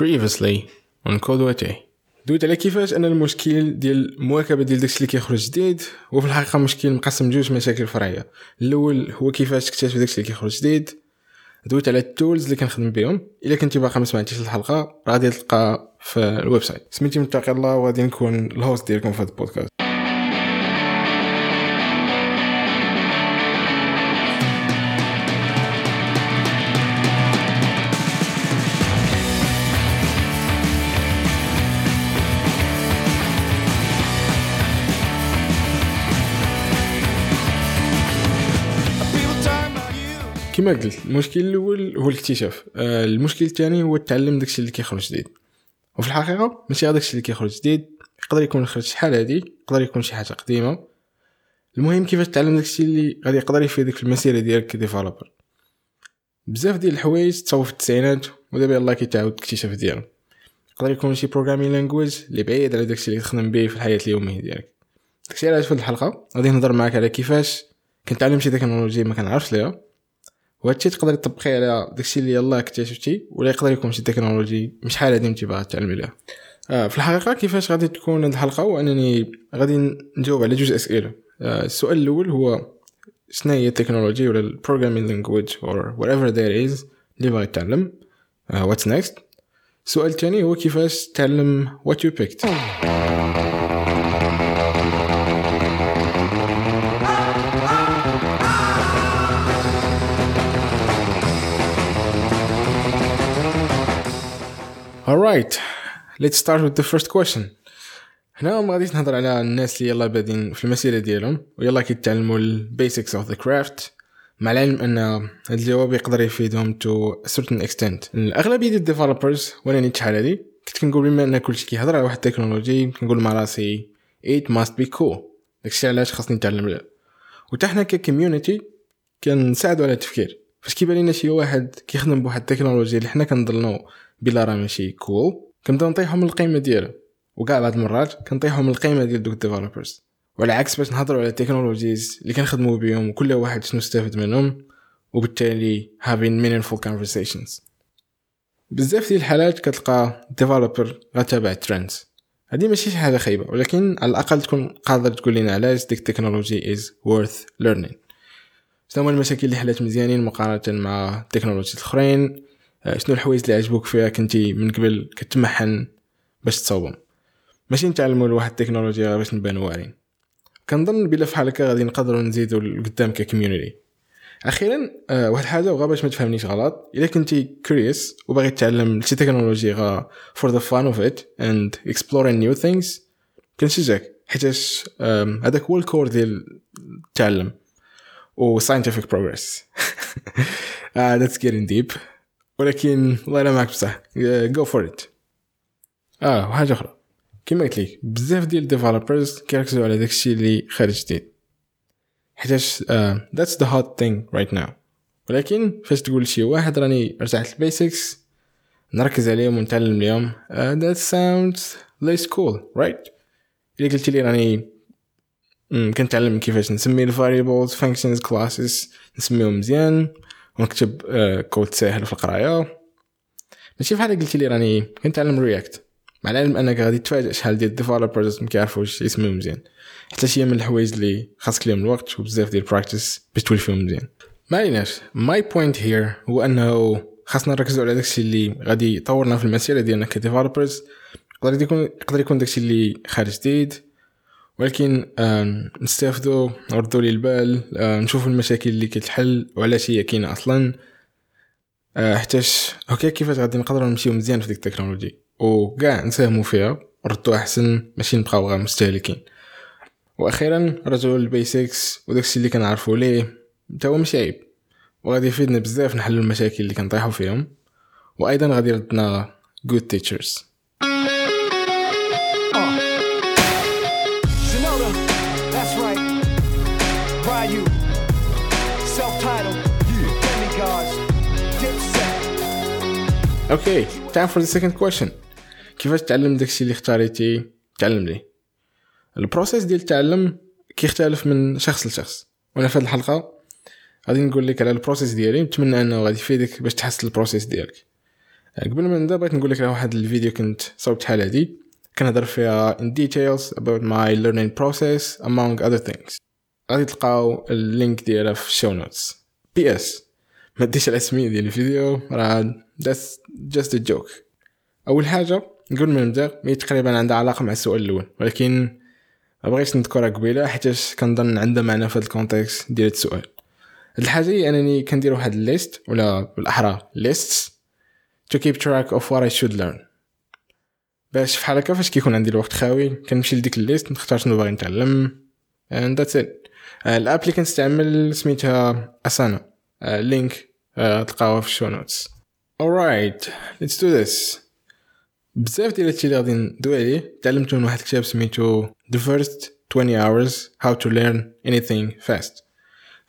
previously on كودوتي دويت على كيفاش أن المشكل ديال المواكبة ديال داكشي اللي كيخرج جديد وفي الحقيقة مشكل مقسم جوج مشاكل فرعية. الأول هو كيفاش تكتشف داكشي اللي كيخرج جديد. دويت على ال tools اللي كنخدم بهم. إلا كنتي باقي ما سمعتيش الحلقة غادي تلقى في ال website. سميتي متقي الله وغادي نكون ال host ديالكم في هذا البودكاست. كما قلت المشكل الأول هو الاكتشاف. آه، المشكل الثاني هو التعلم داكشي اللي كيخرج جديد. وفي الحقيقة ماشي داكشي اللي كيخرج جديد يقدر يكون خرج شحال هادي يقدر يكون شي حاجة قديمة. المهم كيفاش تعلم داكشي اللي غادي يقدر يفيدك في المسيرة ديالك ك developer؟ بزاف ديال الحوايج تصاوب في التسعينات ودابا يلاه كيتعاود الاكتشاف ديالهم يقدر يكون شي programming language اللي بعيد على داكشي اللي تخدم به في الحياة اليومية ديالك. داكشي علاش في الحلقة؟ غادي نهضر معاك على كيفاش كنتعلم شي technology ما كنعرفش ليها. وهادشي تقدر تطبقيه على داكشي اللي يلاه اكتشفتي ولا يقدر يكون شي technology شحال هادي انت باغي تعلمي ليها آه في الحقيقة كيفاش غادي تكون هاد الحلقة هو أنني غادي نجاوب على جوج أسئلة. آه السؤال الأول هو شنو هي ال technology ولا ال programming language or whatever there is اللي باغي تعلم؟ what's uh, next السؤال الثاني هو كيفاش تعلم what you picked alright let's start with the first question. هنا ما غاديش نهضر على الناس اللي يلا بادين في المسيرة ديالهم ويلا كيتعلموا ال basics of the craft مع العلم أن هذا الجواب يقدر يفيدهم to certain extent. الأغلبية ديال ال developers وأنا نيت شحال هادي كنت كنقول بما أن كلشي كيهضر على واحد ال technology كنقول مع راسي it must be cool. داكشي علاش خاصني نتعلم وتا حنا ك community كنساعدوا على التفكير. فاش كيبان لنا شي واحد كيخدم بواحد ال technology اللي حنا كنظنوا بلا راه ماشي cool كنبداو نطيحو من القيمة ديالو. وكاع بعض المرات كنطيحو من القيمة ديال دوك ال developers وعلى عكس باش نهضروا على ال technologies اللي كنخدموا بهم وكل واحد شنو استفد منهم وبالتالي having meaningful conversations. بزاف ديال الحالات كتلقى developer غتابع trends هذه ماشي شي حاجة خايبة ولكن على الأقل تكون قادر تقول لنا علاش ديك ال technology is worth learning. شنو هما المشاكل اللي حلات مزيانين مقارنة مع التكنولوجيات الأخرين؟ شنو الحوايج اللي عجبوك فيها كنتي من قبل كتمحن باش تصاوبهم ماشي نتعلموا لواحد التكنولوجيا باش نبانو واعرين. كنظن بلا فحال هكا غادي نقدروا نزيدوا لقدام ك community أخيرا آه واحد الحاجة وغا باش ما تفهمنيش غلط إلا كنتي curious وباغي تتعلم شي technology غا for the fun of it and exploring new things كنشجعك. حيتاش هذاك هو ال core ديال التعلم و scientific progress. uh, that's getting deep. ولكن الله يلا معك بصح. go for it آه وحاجة أخرى. كما قلت لك بزاف ديال ال developers كيركزوا على داكشي اللي خارج جديد. حيتاش that's the hot thing right now ولكن فاش تقول شي واحد راني رجعت ال basics نركز عليهم ونتعلم اليوم that sounds less cool right إلا قلت لي راني كنتعلم كيفاش نسمي ال variables functions classes نسميهم مزيان. ونكتب كود ساهل في القراية. ماشي بحال قلت لي راني كنتعلم React مع العلم أنك غادي تفاجئ شحال ديال ال developers ما كيعرفوش يسميو مزيان. حتى شي من الحوايج اللي خاصك ليهم الوقت وبزاف ديال ال practice باش تولي فيهم مزيان. ما عليناش. my point here هو أنه خاصنا نركزوا على داكشي اللي غادي يطورنا في المسيرة ديالنا ك developers يقدر يكون يقدر يكون داكشي اللي خارج جديد. ولكن آه نستافدوا نردوا لي البال آه نشوفوا المشاكل اللي كتحل وعلاش هي كاينة أصلا. آه حتاش هكا كيفاش غادي نقدروا نمشيو مزيان في ديك ال technology وكاع نساهموا فيها ردوا أحسن ماشي نبقاو غير مستهلكين. وأخيرا رجعوا لل basics وداكشي اللي كنعرفوا ليه تا هو ماشي عيب. وغادي يفيدنا بزاف نحلوا المشاكل اللي كنطيحوا فيهم. وأيضا غادي يردنا good teachers. okay time for the second question. كيفاش تعلم داكشي اللي اختاريتي؟ تعلم ليه ال process ديال التعلم كيختلف من شخص لشخص. وأنا في هذه الحلقة غادي نقول لك على ال process ديالي نتمنى أنه غادي يفيدك باش تحسن ال process ديالك. قبل ما نبدأ بغيت نقول لك راه واحد الفيديو كنت صوبت شحال هادي. كنهضر فيها in details about my learning process among other things. غادي تلقاو ال link ديالها في ال show notes PS ما ديش الاسمية ديال الفيديو راه that's just a joke. أول حاجة قبل ما نبدأ هي تقريبا عندها علاقة مع السؤال الأول ولكن ما بغيتش نذكرها قبيلة حيتاش كنظن عندها معنى في هذا ال context ديال السؤال. هاد الحاجة هي أنني كندير واحد ال list ولا بالأحرى lists to keep track of what I should learn. باش فحال هكا فاش كيكون عندي الوقت خاوي كنمشي لديك ال list نختار شنو باغي نتعلم and that's it. ال app اللي كنستعمل سميتها Asana link تلقاوها في ال show notes alright let's do this. بزاف ديال هادشي اللي غادي ندوي عليه تعلمت من واحد الكتاب سميتو The First 20 Hours How to Learn Anything Fast.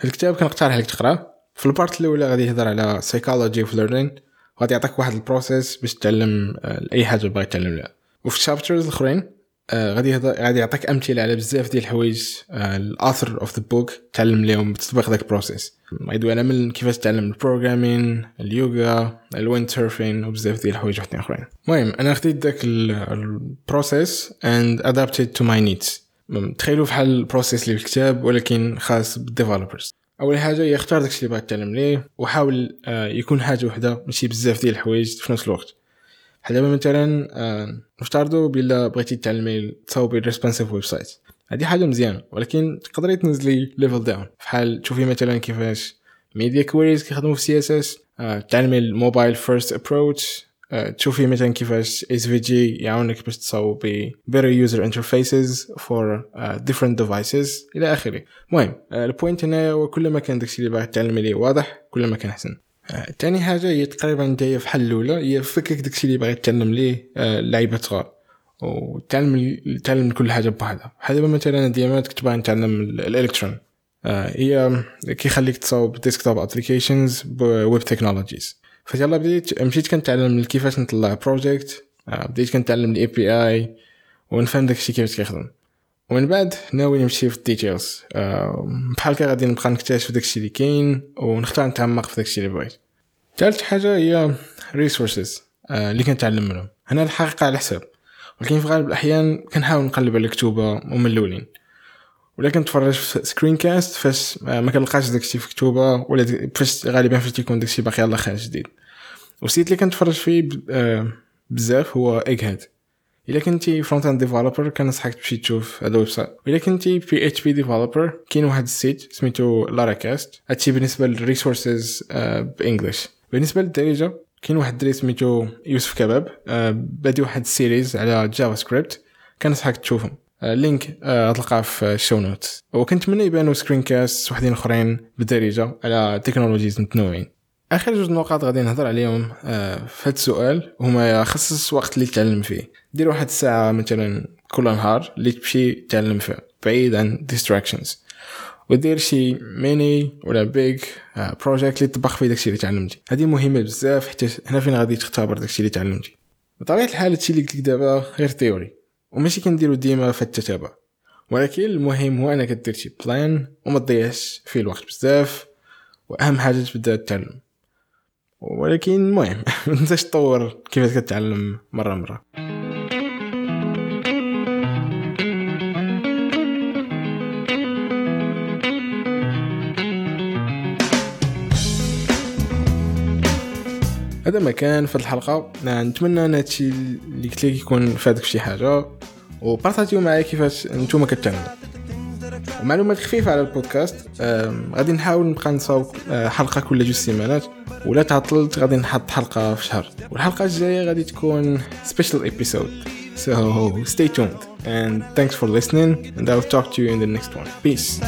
الكتاب كنقترح عليك تقراه في ال part الأولى غادي يهضر على psychology of learning غادي يعطيك واحد ال process باش تتعلم أي حاجة باغي تتعلم لها. وفي ال chapters الأخرين غادي غادي يعطيك أمثلة على بزاف ديال الحوايج ال author of the book تعلم لهم بتطبيق داك ال process غيدوي على من كيفاش تعلم ال programming اليوغا ال wind surfing وبزاف ديال الحوايج وحدين أخرين. المهم أنا خديت داك ال process and adapted to my needs تخيلوا بحال ال process اللي في الكتاب ولكن خاص بال developers أول حاجة هي اختار داكشي اللي باغي تتعلم ليه وحاول يكون حاجة وحدة ماشي بزاف ديال الحوايج في نفس الوقت. بحال مثلا نفترضوا بلا بغيتي تعلمي تصاوبي responsive website هذه حاجة مزيانة ولكن تقدري تنزلي level down بحال تشوفي مثلا كيفاش media queries كيخدموا في CSS تعلمي ال mobile first approach تشوفي مثلا كيفاش SVG يعاونك باش تصاوبي better user interfaces for uh, different devices إلى آخره. المهم ال point هنا هو كل ما كان داكشي اللي باغي تعلمي ليه واضح كل ما كان أحسن. تاني حاجة هي تقريبا جاية بحال الأولى. هي فكك داكشي اللي باغي تتعلم ليه لعيبة صغار وتعلم تعلم كل حاجة بوحدها. بحال دابا مثلا ديامات كنت باغي نتعلم الإلكترون. هي كيخليك تصاوب desktop applications ب web technologies فيلا بديت مشيت كنتعلم كيفاش نطلع project بديت كنتعلم ال API ونفهم داكشي كيفاش كيخدم. ومن بعد ناوي نمشي في ال details. بحال هكا غادي نبقى نكتشف داكشي اللي كاين ونختار نتعمق في داكشي اللي بغيت. ثالث حاجة هي resources اللي كنتعلم منهم. هنا الحقيقة على حساب. ولكن في غالب الأحيان كنحاول نقلب على كتوبه ومن الأولين. ولا كنتفرج في screencast فاش ما كنلقاش داكشي في كتوبه ولا فاش غالبا فاش تيكون داكشي باقي يلاه خارج جديد. وال site اللي كنتفرج فيه بزاف هو ايج إلا كنتي front-end developer كنصحك تمشي تشوف هذا ال website إلا كنتي PHP developer كاين واحد ال site سميتو Laracasts هادشي بالنسبة لل resources ب English. بالنسبة للدارجه كاين واحد الدري سميتو يوسف كباب بادي واحد ال series على JavaScript كنصحك تشوفهم. link غتلقاه في ال show note وكنتمنى يبانو screencast وحدين اخرين بالدارجه على technologies متنوعين. آخر جوج نقاط غادي نهضر عليهم في هذا السؤال هما خصص وقت اللي تتعلم فيه. دير واحد الساعة مثلا كل نهار اللي تمشي تعلم فيه بعيد عن distractions. ودير شي ميني ولا big project اللي تطبق فيه داكشي اللي تعلمتي. هذه مهمة بزاف حتى هنا فين غادي تختبر داكشي اللي تعلمتي. بطبيعة الحال هادشي اللي قلت دابا غير theory وماشي كنديرو ديما في التتابع. ولكن المهم هو انك دير شي plan وما تضيعش فيه الوقت بزاف وأهم حاجة تبدأ تتعلم. ولكن المهم تنساش تطور كيفاش كتعلم مرة مرة. هذا ما كان في الحلقة. نتمنى أن هادشي اللي قلت لك يكون فادك شي حاجة. وبارطاجيو معايا كيفاش نتوما كتعلموا. ومعلومات خفيفة على البودكاست. غادي نحاول نبقى نصاوب حلقة كل جوج سيمانات. ولا تعطلت غادي نحط حلقه في شهر والحلقه الجايه غادي تكون سبيشال episode so stay tuned and thanks for listening and I'll talk to you in the next one peace